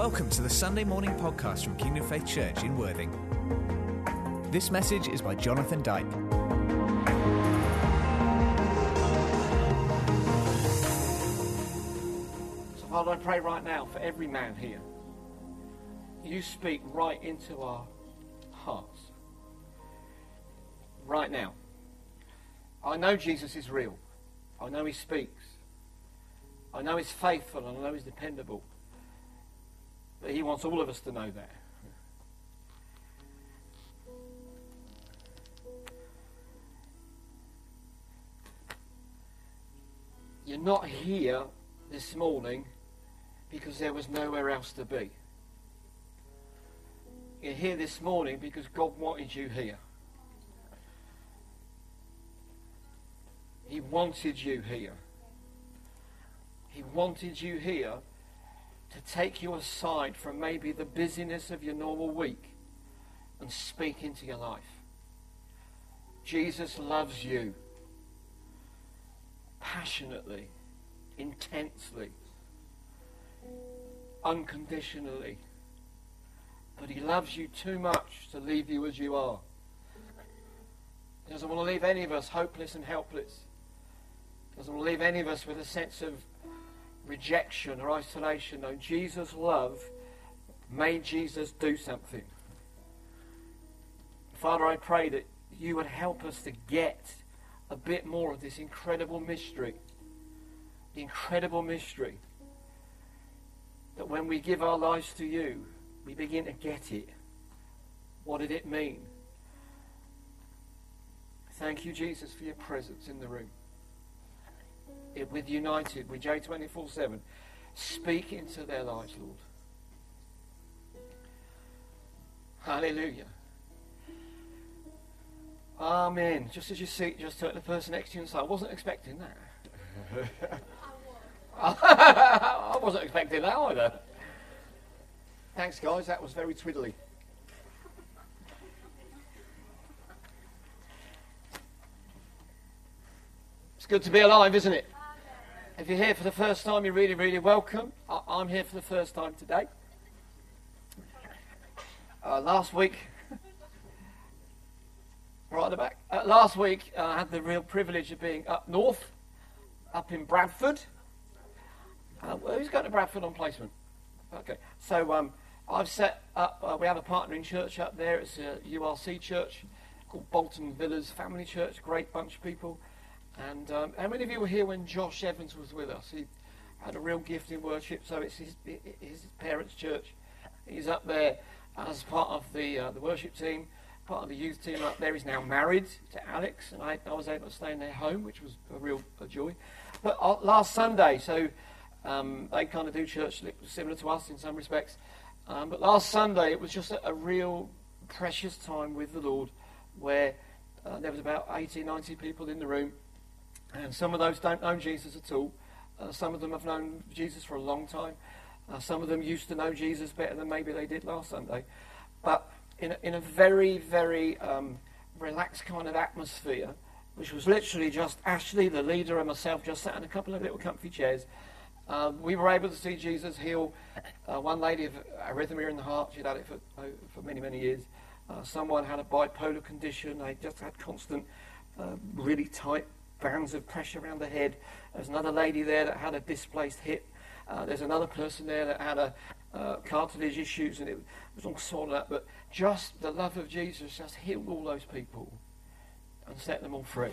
Welcome to the Sunday morning podcast from Kingdom Faith Church in Worthing. This message is by Jonathan Dyke. So, Father, I pray right now for every man here. You speak right into our hearts. Right now. I know Jesus is real. I know he speaks. I know he's faithful and I know he's dependable. He wants all of us to know that. You're not here this morning because there was nowhere else to be. You're here this morning because God wanted you here. He wanted you here. He wanted you here to take you aside from maybe the busyness of your normal week and speak into your life. Jesus loves you passionately, intensely, unconditionally. But he loves you too much to leave you as you are. He doesn't want to leave any of us hopeless and helpless. He doesn't want to leave any of us with a sense of rejection or isolation. No, Jesus' love made Jesus do something. Father, I pray that you would help us to get a bit more of this incredible mystery. The incredible mystery that when we give our lives to you, we begin to get it. What did it mean? Thank you, Jesus, for your presence in the room. It, with United, with J24 7. Speak into their lives, Lord. Hallelujah. Amen. Just as you see, just turn to the person next to you and say, I wasn't expecting that. I wasn't expecting that either. Thanks, guys. That was very twiddly. Good to be alive, isn't it? If you're here for the first time, you're really, really welcome. I- I'm here for the first time today. Uh, last week, right at the back, uh, last week uh, I had the real privilege of being up north, up in Bradford. Uh, who's going to Bradford on placement? Okay, so um, I've set up, uh, we have a partnering church up there. It's a URC church called Bolton Villas Family Church, great bunch of people. And um, how many of you were here when Josh Evans was with us? He had a real gift in worship, so it's his, his parents' church. He's up there as part of the, uh, the worship team, part of the youth team up there. He's now married to Alex, and I, I was able to stay in their home, which was a real a joy. But uh, last Sunday, so um, they kind of do church similar to us in some respects. Um, but last Sunday, it was just a, a, real precious time with the Lord where uh, there was about 80, 90 people in the room. And some of those don't know Jesus at all. Uh, some of them have known Jesus for a long time. Uh, some of them used to know Jesus better than maybe they did last Sunday. But in a, in a very, very um, relaxed kind of atmosphere, which was literally just Ashley, the leader, and myself just sat in a couple of little comfy chairs. Uh, we were able to see Jesus heal uh, one lady of arrhythmia in the heart. She'd had it for, uh, for many, many years. Uh, someone had a bipolar condition. They just had constant, really tight bands of pressure around the head. There's another lady there that had a displaced hip. Uh, there's another person there that had a uh, cartilage issues and it was all sorted out. But just the love of Jesus just healed all those people and set them all free.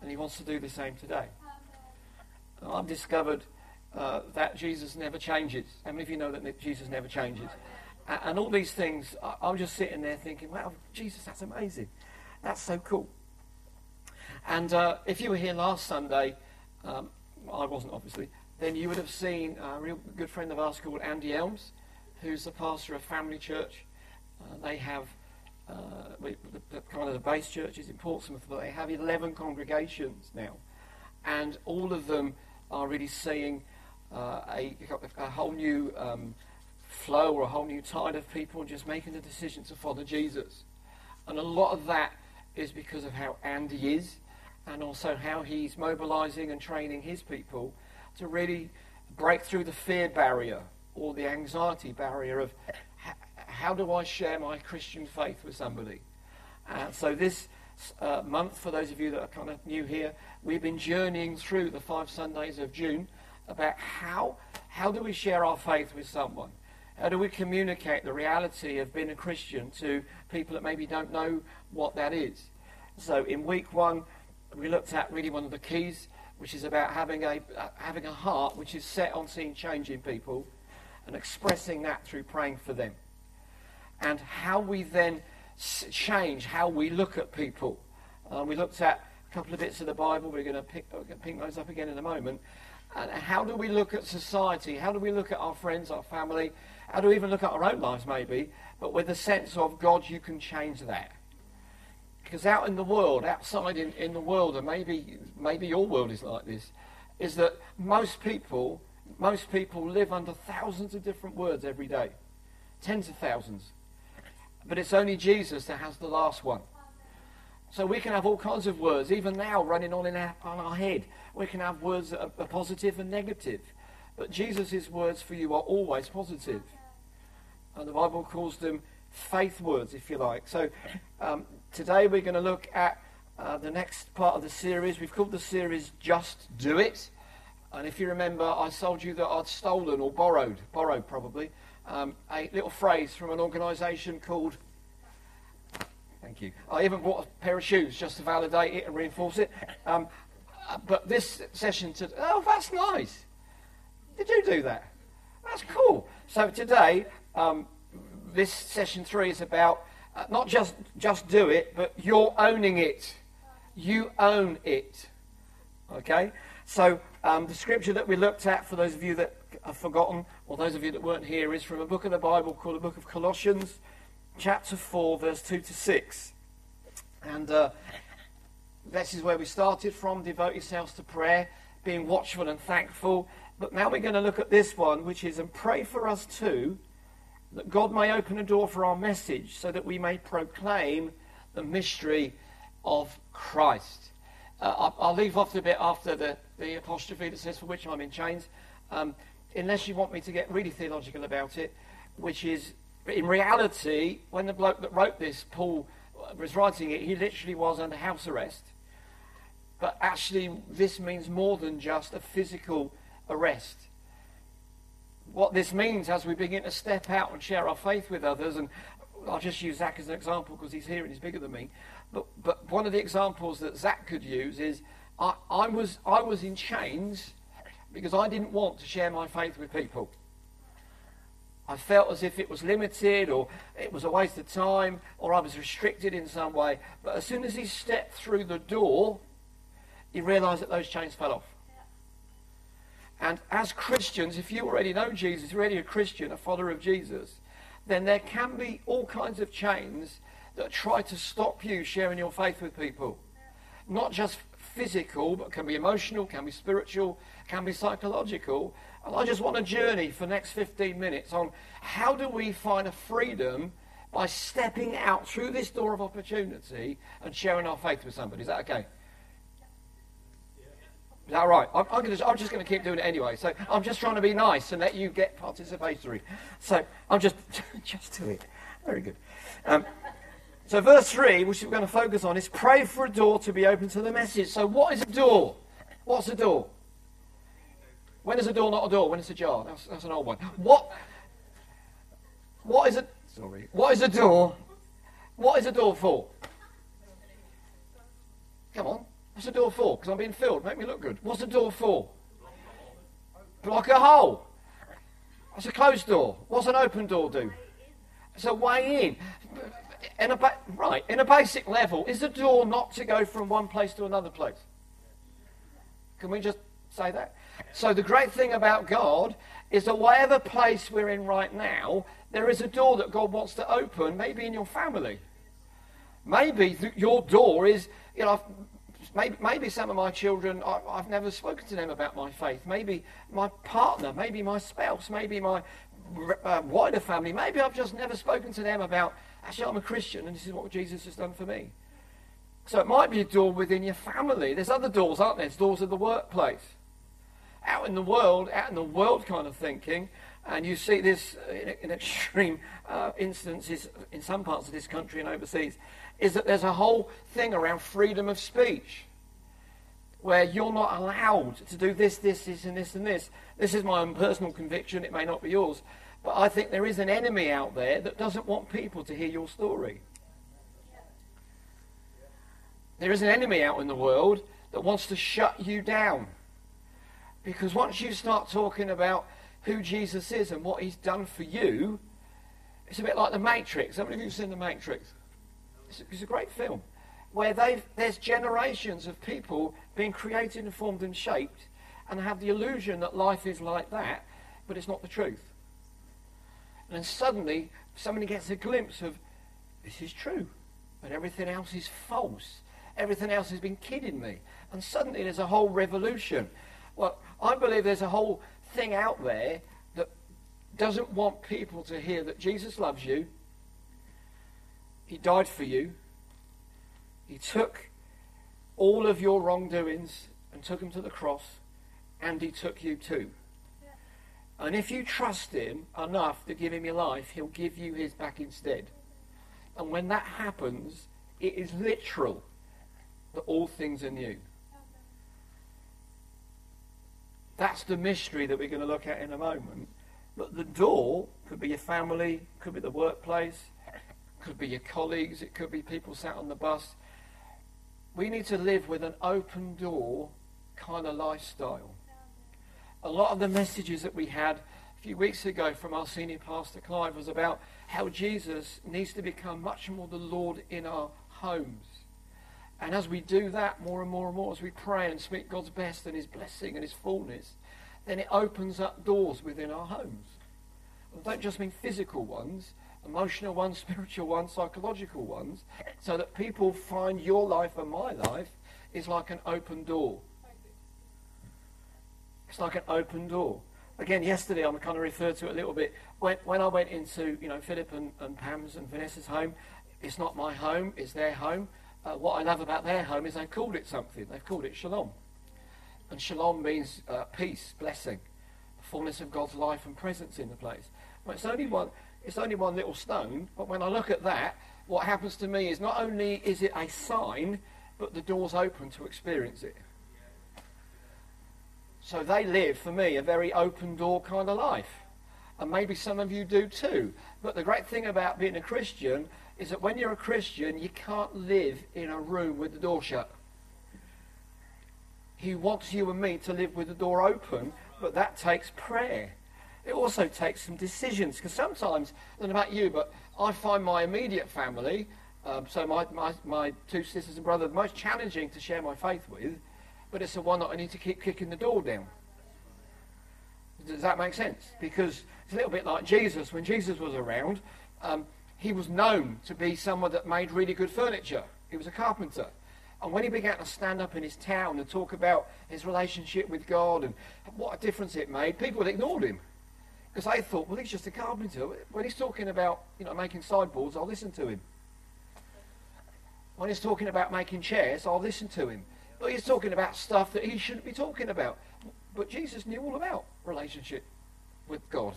And he wants to do the same today. I've discovered uh, that Jesus never changes. How many of you know that Jesus never changes? And, all these things, I'm just sitting there thinking, wow, Jesus, that's amazing. That's so cool. And uh, if you were here last Sunday, um, I wasn't obviously, then you would have seen a real good friend of ours called Andy Elmes, who's the pastor of Family Church. Uh, they have uh, the, the, kind of the base churches in Portsmouth, but they have 11 congregations now. And all of them are really seeing uh, a, a, whole new um, flow or a whole new tide of people just making the decision to follow Jesus. And a lot of that is because of how Andy is and also how he's mobilizing and training his people to really break through the fear barrier or the anxiety barrier of how do I share my Christian faith with somebody? So this uh, month, for those of you that are kind of new here, we've been journeying through the five Sundays of June about how, how do we share our faith with someone? How do we communicate the reality of being a Christian to people that maybe don't know what that is? So in week one, we looked at really one of the keys, which is about having a, uh, having a heart which is set on seeing change in people and expressing that through praying for them. And how we then s- change how we look at people. Uh, we looked at a couple of bits of the Bible. We're going to pick, pick those up again in a moment. And how do we look at society? How do we look at our friends, our family? How do we even look at our own lives, maybe? But with the sense of, God, you can change that. Because out in the world, outside in, in the world, and maybe, maybe your world is like this, is that most people, most people live under thousands of different words every day. Tens of thousands. But it's only Jesus that has the last one. So we can have all kinds of words, even now running on in our, on our head. We can have words that are positive and negative. But Jesus' words for you are always positive. And the Bible calls them faith words, if you like. So um, today we're going to look at uh, the next part of the series. We've called the series Just Do It. And if you remember, I told you that I'd stolen or borrowed, borrowed probably, um, a little phrase from an organisation called. Thank you. I even bought a pair of shoes just to validate it and reinforce it. Um, uh, but this session today, oh, that's nice. Did you do that? That's cool. So today, um, this session three is about uh, not just just do it, but you're owning it. You own it. Okay. So um, the scripture that we looked at, for those of you that have forgotten, or those of you that weren't here, is from a book of the Bible called the Book of Colossians, chapter four, verse two to six, and. Uh, this is where we started from. Devote yourselves to prayer, being watchful and thankful. But now we're going to look at this one, which is, and pray for us too, that God may open a door for our message so that we may proclaim the mystery of Christ. Uh, I'll, leave off the bit after the, the apostrophe that says, for which I'm in chains, um, unless you want me to get really theological about it, which is, in reality, when the bloke that wrote this, Paul, was writing it, he literally was under house arrest. But actually, this means more than just a physical arrest. What this means as we begin to step out and share our faith with others, and I'll just use Zach as an example because he's here and he's bigger than me. But, but one of the examples that Zach could use is I, I, was, I was in chains because I didn't want to share my faith with people. I felt as if it was limited or it was a waste of time or I was restricted in some way. But as soon as he stepped through the door, he realized that those chains fell off. And as Christians, if you already know Jesus, you're already a Christian, a follower of Jesus, then there can be all kinds of chains that try to stop you sharing your faith with people. Not just physical, but can be emotional, can be spiritual, can be psychological. And I just want a journey for the next 15 minutes on how do we find a freedom by stepping out through this door of opportunity and sharing our faith with somebody. Is that okay? Is that right? I'm, I'm, gonna, I'm just going to keep doing it anyway. So I'm just trying to be nice and let you get participatory. So I'm just, just do it. Very good. Um, so verse 3, which we're going to focus on, is pray for a door to be open to the message. So what is a door? What's a door? When is a door not a door? When it's a jar? That's, that's an old one. What, what is a, sorry, what is a door? What is a door for? Come on. What's the door for? Because I'm being filled. Make me look good. What's the door for? Block a hole. That's a closed door. What's an open door do? It's a way in. in a ba- right, in a basic level, is a door not to go from one place to another place? Can we just say that? So the great thing about God is that whatever place we're in right now, there is a door that God wants to open, maybe in your family. Maybe th- your door is, you know, maybe, maybe some of my children, I, have never spoken to them about my faith. Maybe my partner, maybe my spouse, maybe my uh, wider family, maybe I've just never spoken to them about, actually, I'm a Christian and this is what Jesus has done for me. So it might be a door within your family. There's other doors, aren't there? There's doors of the workplace out in the world, out in the world kind of thinking, And you see this in, in extreme uh, instances in some parts of this country and overseas, is that there's a whole thing around freedom of speech where you're not allowed to do this, this, this, and this, and this. This is my own personal conviction. It may not be yours. But I think there is an enemy out there that doesn't want people to hear your story. There is an enemy out in the world that wants to shut you down. Because once you start talking about who Jesus is and what he's done for you, it's a bit like The Matrix. How many of you have seen The Matrix? It's a, great film where there's generations of people being created and formed and shaped and have the illusion that life is like that, but it's not the truth. And then suddenly somebody gets a glimpse of this is true, but everything else is false. Everything else has been kidding me. And suddenly there's a whole revolution. Well, I believe there's a whole thing out there that doesn't want people to hear that Jesus loves you. He died for you. He took all of your wrongdoings and took them to the cross, and he took you too. And if you trust him enough to give him your life, he'll give you his back instead. And when that happens, it is literal that all things are new. That's the mystery that we're going to look at in a moment. But the door could be your family, could be the workplace, could be your colleagues, it could be people sat on the bus. We need to live with an open door kind of lifestyle. A lot of the messages that we had a few weeks ago from our senior pastor Clive was about how Jesus needs to become much more the Lord in our homes. And as we do that more and more and more, as we pray and speak God's best and His blessing and His fullness, then it opens up doors within our homes. Don't just mean physical ones, emotional ones, spiritual ones, psychological ones, so that people find your life and my life is like an open door. It's like an open door. Again, yesterday I'm kind of referred to it a little bit. When, when I went into, you know, Philip and, and Pam's and Vanessa's home, it's not my home, it's their home. Uh, what I love about their home is they've called it something. They've called it shalom. And shalom means uh, peace, blessing, fullness of God's life and presence in the place. Well, it's only one. It's only one little stone, but when I look at that, what happens to me is not only is it a sign, but the door's open to experience it. So they live, for me, a very open door kind of life. And maybe some of you do too. But the great thing about being a Christian is that when you're a Christian, you can't live in a room with the door shut. He wants you and me to live with the door open, but that takes prayer. It also takes some decisions, because sometimes, I don't know about you, but I find my immediate family, um, so my, my, my two sisters and brother, the most challenging to share my faith with, but it's the one that I need to keep kicking the door down. Does that make sense? Because it's a little bit like Jesus. When Jesus was around, um, he was known to be someone that made really good furniture. He was a carpenter. And when he began to stand up in his town and talk about his relationship with God and what a difference it made, people ignored him. Because they thought, well, he's just a carpenter. When he's talking about, you know, making sideboards, I'll listen to him. When he's talking about making chairs, I'll listen to him. But he's talking about stuff that he shouldn't be talking about. But Jesus knew all about relationship with God.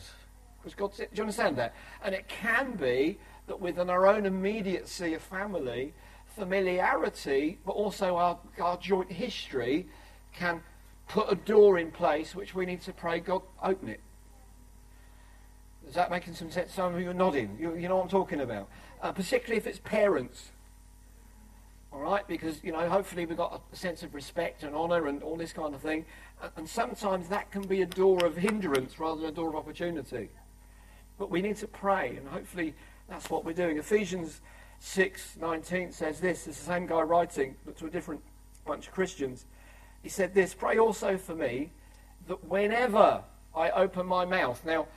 Because God said, do you understand that? And it can be that within our own immediacy of family, familiarity, but also our, our joint history, can put a door in place which we need to pray God open it. Is that making some sense? Some of you are nodding. You, you know what I'm talking about. Uh, particularly if it's parents. All right? Because, you know, hopefully we've got a sense of respect and honour and all this kind of thing. And sometimes that can be a door of hindrance rather than a door of opportunity. But we need to pray, and hopefully that's what we're doing. Ephesians 6:19 says this. It's the same guy writing, but to a different bunch of Christians. He said this, pray also for me that whenever I open my mouth. Now,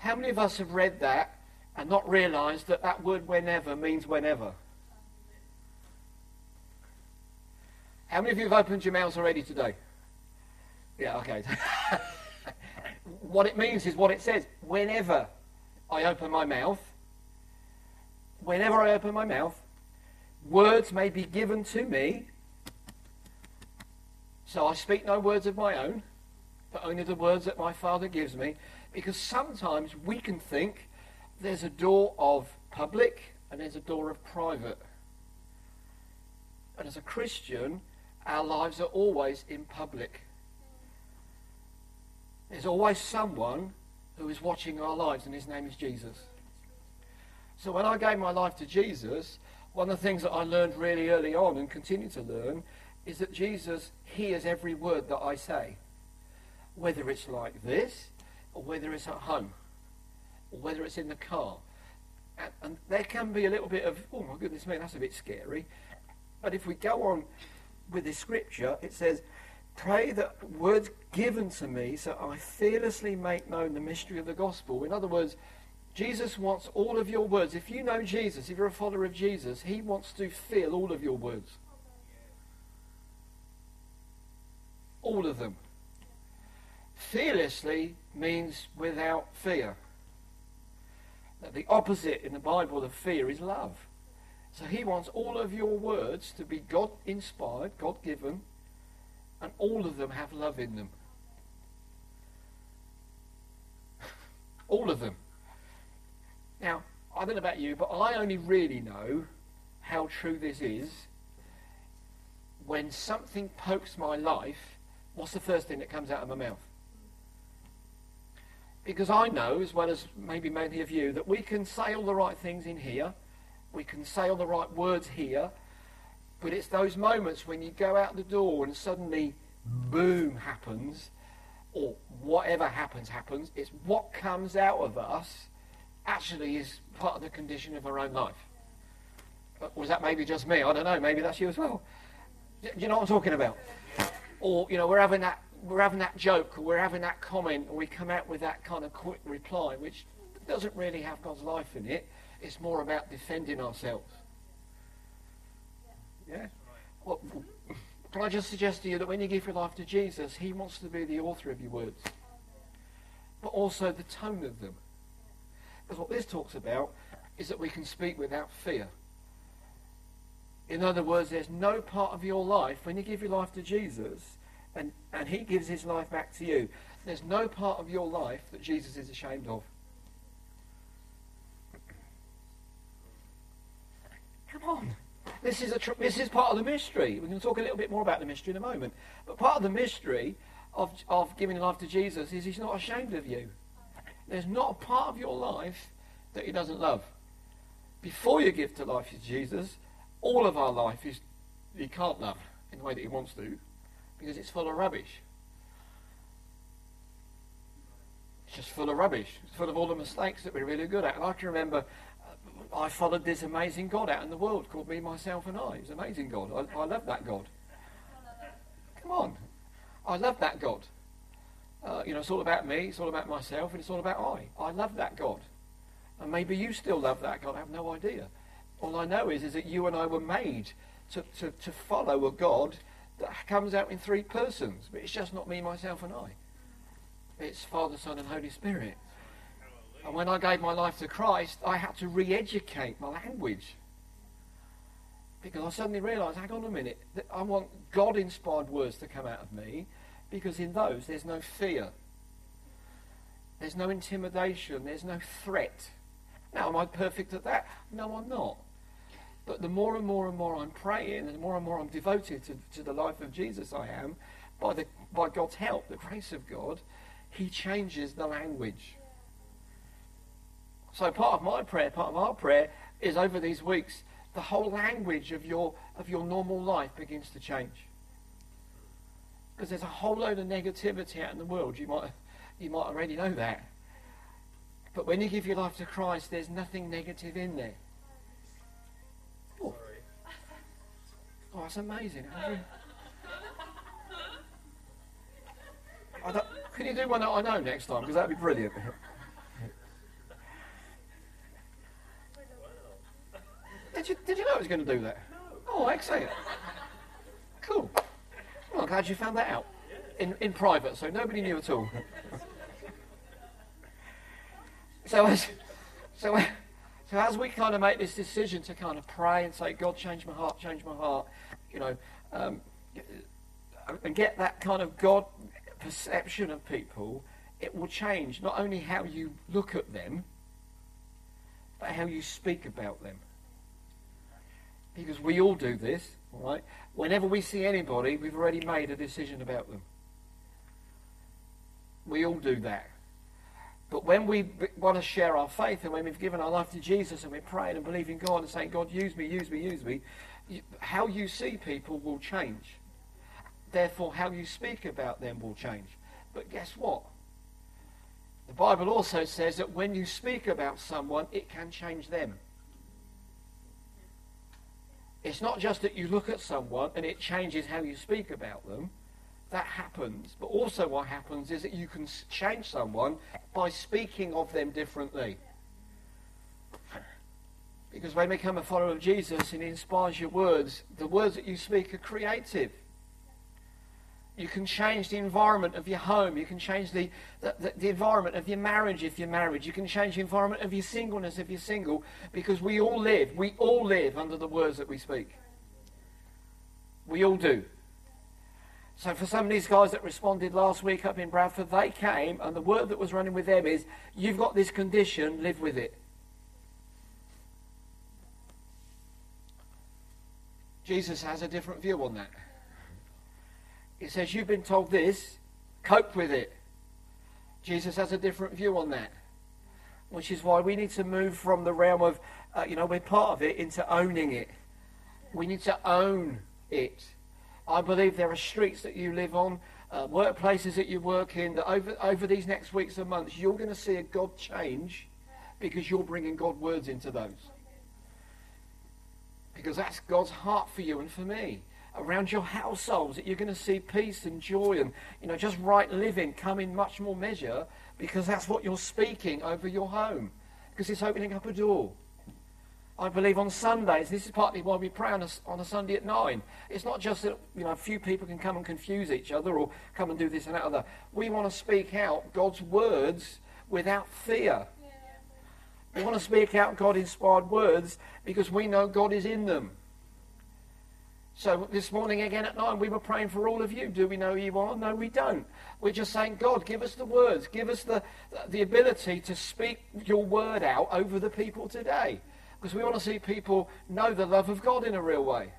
how many of us have read that and not realized that that word whenever means whenever? How many of you have opened your mouths already today? Yeah, okay. what it means is what it says. Whenever I open my mouth, whenever I open my mouth, words may be given to me. So I speak no words of my own, but only the words that my Father gives me. Because sometimes we can think there's a door of public and there's a door of private. And as a Christian, our lives are always in public. There's always someone who is watching our lives, and his name is Jesus. So when I gave my life to Jesus, one of the things that I learned really early on and continue to learn is that Jesus hears every word that I say. Whether it's like this, or whether it's at home, or whether it's in the car. And, and there can be a little bit of, oh my goodness me, that's a bit scary. But if we go on with the scripture, it says, Pray that words given to me so I fearlessly make known the mystery of the gospel. In other words, Jesus wants all of your words. If you know Jesus, if you're a follower of Jesus, he wants to feel all of your words. All of them. Fearlessly means without fear. The opposite in the Bible of fear is love. So he wants all of your words to be God inspired, God given, and all of them have love in them. all of them. Now, I don't know about you, but I only really know how true this is when something pokes my life. What's the first thing that comes out of my mouth? Because I know, as well as maybe many of you, that we can say all the right things in here, we can say all the right words here, but it's those moments when you go out the door and suddenly boom happens, or whatever happens, happens. It's what comes out of us actually is part of the condition of our own life. Was that maybe just me? I don't know. Maybe that's you as well. Do you know what I'm talking about? Or, you know, we're having that, we're having that joke, or we're having that comment, and we come out with that kind of quick reply, which doesn't really have God's life in it. It's more about defending ourselves. Yeah? Well, can I just suggest to you that when you give your life to Jesus, he wants to be the author of your words, but also the tone of them. Because what this talks about is that we can speak without fear. In other words, there's no part of your life, when you give your life to Jesus and, and he gives his life back to you, there's no part of your life that Jesus is ashamed of. Come on. This is, a tr- this is part of the mystery. We're going to talk a little bit more about the mystery in a moment. But part of the mystery of, of giving life to Jesus is he's not ashamed of you. There's not a part of your life that he doesn't love. Before you give to life to Jesus, all of our life is he can't love in the way that he wants to because it's full of rubbish. It's just full of rubbish. It's full of all the mistakes that we're really good at. And I can remember I followed this amazing God out in the world called Me, Myself and I. He's amazing God. I, I love that God. Come on. I love that God. Uh, you know, it's all about me, it's all about myself, and it's all about I. I love that God. And maybe you still love that God. I have no idea. All I know is, is that you and I were made to, to, to follow a God that comes out in three persons. But it's just not me, myself, and I. It's Father, Son, and Holy Spirit. And when I gave my life to Christ, I had to re educate my language. Because I suddenly realised, hang on a minute, I want God inspired words to come out of me because in those there's no fear, there's no intimidation, there's no threat. Now, am I perfect at that? No, I'm not. But the more and more and more I'm praying, and the more and more I'm devoted to, to the life of Jesus I am, by, the, by God's help, the grace of God, He changes the language. So part of my prayer, part of our prayer, is over these weeks, the whole language of your of your normal life begins to change. Because there's a whole load of negativity out in the world. You might you might already know that. But when you give your life to Christ, there's nothing negative in there. Oh that's amazing. can you do one that I know next time? Because that'd be brilliant. Did you, did you know I was going to do that? Oh, excellent. Cool. Well, I'm glad you found that out. In, in private, so nobody knew at all. so so, so as we kind of make this decision to kind of pray and say, God, change my heart, change my heart, you know, um, and get that kind of God perception of people, it will change not only how you look at them, but how you speak about them. Because we all do this, all right? Whenever we see anybody, we've already made a decision about them. We all do that. But when we want to share our faith and when we've given our life to Jesus and we're praying and believing God and saying, God, use me, use me, use me, how you see people will change. Therefore, how you speak about them will change. But guess what? The Bible also says that when you speak about someone, it can change them. It's not just that you look at someone and it changes how you speak about them. That happens. But also what happens is that you can change someone by speaking of them differently. Because when you become a follower of Jesus and he inspires your words, the words that you speak are creative. You can change the environment of your home. You can change the, the, the, environment of your marriage if you're married. You can change the environment of your singleness if you're single. Because we all live, we all live under the words that we speak. We all do. So for some of these guys that responded last week up in Bradford, they came and the word that was running with them is, you've got this condition, live with it. Jesus has a different view on that. He says, You've been told this, cope with it. Jesus has a different view on that. Which is why we need to move from the realm of, uh, you know, we're part of it into owning it. We need to own it. I believe there are streets that you live on, uh, workplaces that you work in, that over, over these next weeks and months, you're going to see a God change because you're bringing God words into those. Because that's God's heart for you and for me. Around your households, that you're going to see peace and joy and you know just right living come in much more measure because that's what you're speaking over your home. Because it's opening up a door. I believe on Sundays, this is partly why we pray on a, on a, Sunday at 9. It's not just that you know, a few people can come and confuse each other or come and do this and that other. We want to speak out God's words without fear. We want to speak out God inspired words because we know God is in them. So this morning again at nine, we were praying for all of you. Do we know who you are? No, we don't. We're just saying, God, give us the words, give us the, the ability to speak your word out over the people today. Because we want to see people know the love of God in a real way.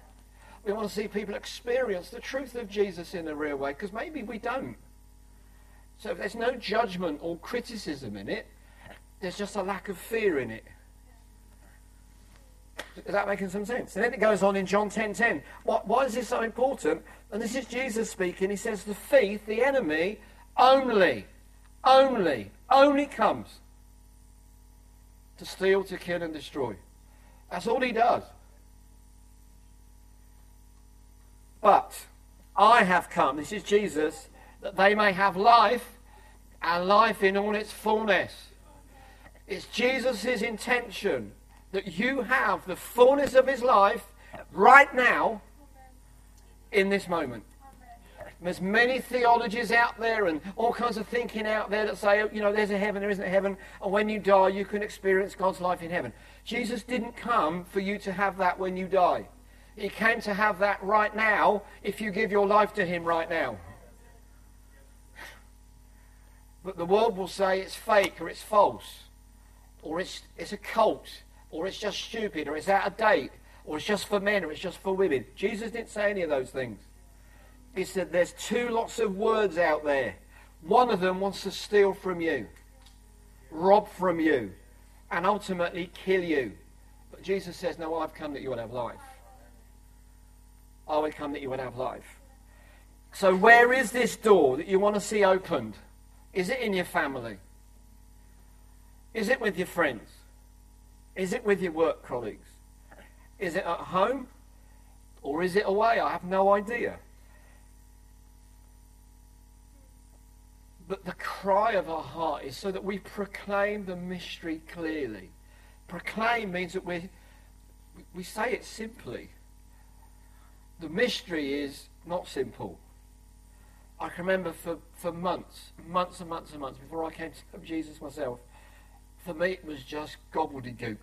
We want to see people experience the truth of Jesus in a real way, because maybe we don't. So if there's no judgment or criticism in it, there's just a lack of fear in it. Is that making some sense? And then it goes on in John 10.10. 10. Why, why is this so important? And this is Jesus speaking. He says, the thief, the enemy, only, only, only comes to steal, to kill, and destroy. That's all he does. But I have come, this is Jesus, that they may have life and life in all its fullness. It's Jesus' intention that you have the fullness of his life right now in this moment. There's many theologies out there and all kinds of thinking out there that say, you know, there's a heaven, there isn't a heaven, and when you die, you can experience God's life in heaven. Jesus didn't come for you to have that when you die. He came to have that right now if you give your life to Him right now. But the world will say it's fake or it's false or it's, it's a cult, or it's just stupid, or it's out of date, or it's just for men, or it's just for women. Jesus didn't say any of those things. He said there's two lots of words out there. One of them wants to steal from you, rob from you, and ultimately kill you. But Jesus says, No, I've come that you would have life. I would come that you would have life. So, where is this door that you want to see opened? Is it in your family? Is it with your friends? Is it with your work colleagues? Is it at home? Or is it away? I have no idea. But the cry of our heart is so that we proclaim the mystery clearly. Proclaim means that we, we say it simply. The mystery is not simple. I can remember for, for months, months and months and months before I came to know Jesus myself, for me it was just gobbledygook.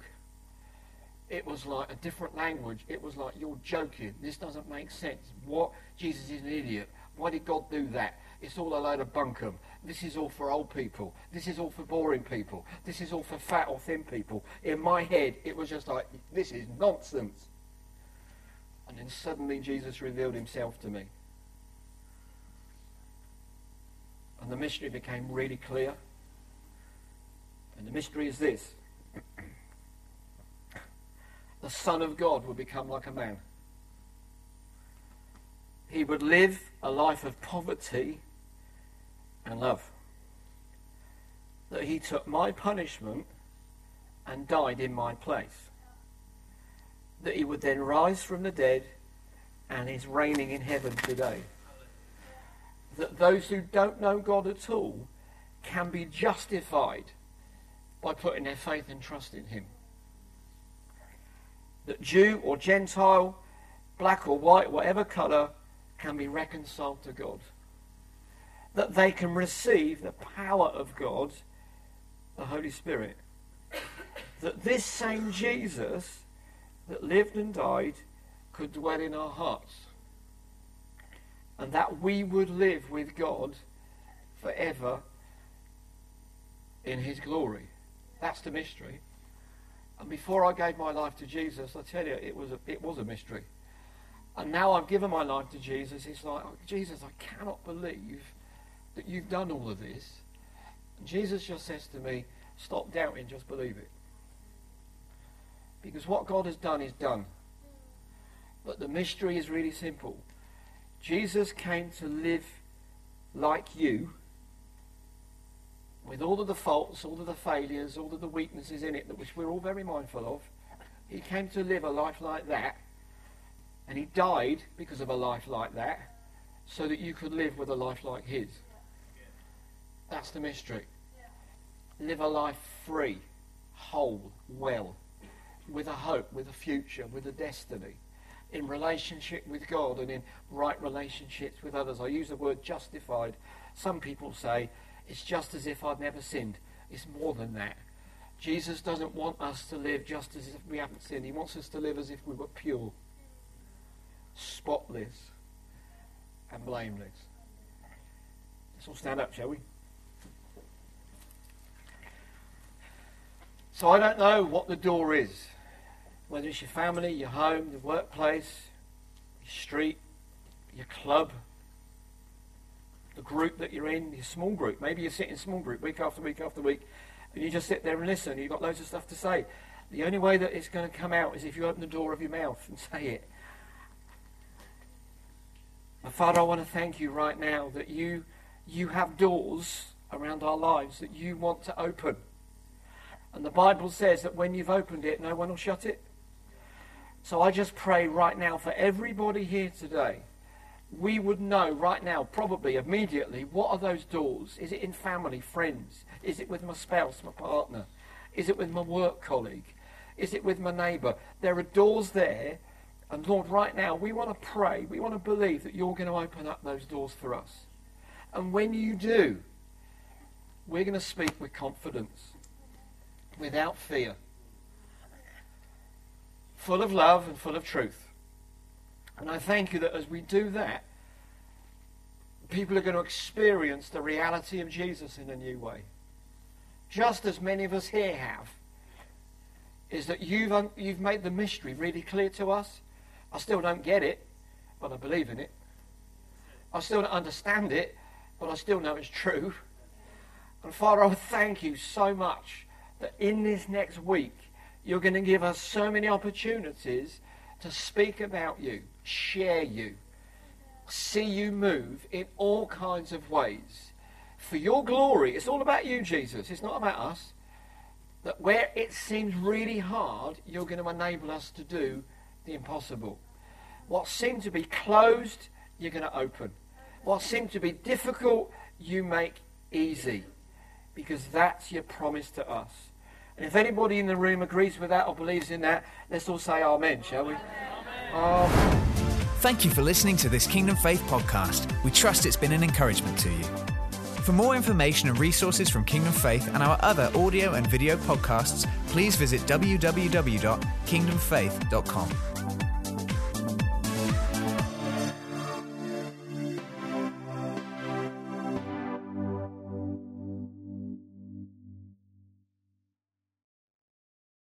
It was like a different language. It was like, you're joking. This doesn't make sense. What? Jesus is an idiot. Why did God do that? It's all a load of bunkum. This is all for old people. This is all for boring people. This is all for fat or thin people. In my head, it was just like, this is nonsense. And then suddenly Jesus revealed himself to me. And the mystery became really clear. And the mystery is this the Son of God would become like a man. He would live a life of poverty and love. That he took my punishment and died in my place. That he would then rise from the dead and is reigning in heaven today. That those who don't know God at all can be justified by putting their faith and trust in him. That Jew or Gentile, black or white, whatever colour, can be reconciled to God. That they can receive the power of God, the Holy Spirit. That this same Jesus that lived and died could dwell in our hearts. And that we would live with God forever in his glory. That's the mystery. And before I gave my life to Jesus, I tell you, it was a, it was a mystery. And now I've given my life to Jesus. It's like, Jesus, I cannot believe that you've done all of this. Jesus just says to me, stop doubting, just believe it. Because what God has done is done. But the mystery is really simple. Jesus came to live like you, with all of the faults, all of the failures, all of the weaknesses in it, which we're all very mindful of. He came to live a life like that and he died because of a life like that, so that you could live with a life like his. That's the mystery. Live a life free, whole, well, with a hope, with a future, with a destiny, in relationship with God and in right relationships with others. I use the word justified. Some people say it's just as if I'd never sinned. It's more than that. Jesus doesn't want us to live just as if we haven't sinned. He wants us to live as if we were pure spotless, and blameless. Let's all stand up, shall we? So I don't know what the door is, whether it's your family, your home, the workplace, your street, your club, the group that you're in, your small group. Maybe you sit in small group week after week after week, and you just sit there and listen. You've got loads of stuff to say. The only way that it's going to come out is if you open the door of your mouth and say it. And Father, I want to thank you right now that you, you have doors around our lives that you want to open. And the Bible says that when you've opened it, no one will shut it. So I just pray right now for everybody here today, we would know right now, probably immediately, what are those doors? Is it in family, friends? Is it with my spouse, my partner? Is it with my work colleague? Is it with my neighbour? There are doors there and Lord, right now, we want to pray, we want to believe that you're going to open up those doors for us. And when you do, we're going to speak with confidence, without fear, full of love and full of truth. And I thank you that as we do that, people are going to experience the reality of Jesus in a new way. Just as many of us here have, is that you've, un- you've made the mystery really clear to us I still don't get it, but I believe in it. I still don't understand it, but I still know it's true. And Father, I thank you so much that in this next week, you're going to give us so many opportunities to speak about you, share you, see you move in all kinds of ways. For your glory, it's all about you, Jesus. It's not about us. That where it seems really hard, you're going to enable us to do the impossible. What seemed to be closed, you're going to open. What seemed to be difficult, you make easy. Because that's your promise to us. And if anybody in the room agrees with that or believes in that, let's all say Amen, shall we? Amen. Thank you for listening to this Kingdom Faith podcast. We trust it's been an encouragement to you. For more information and resources from Kingdom Faith and our other audio and video podcasts, please visit www.kingdomfaith.com.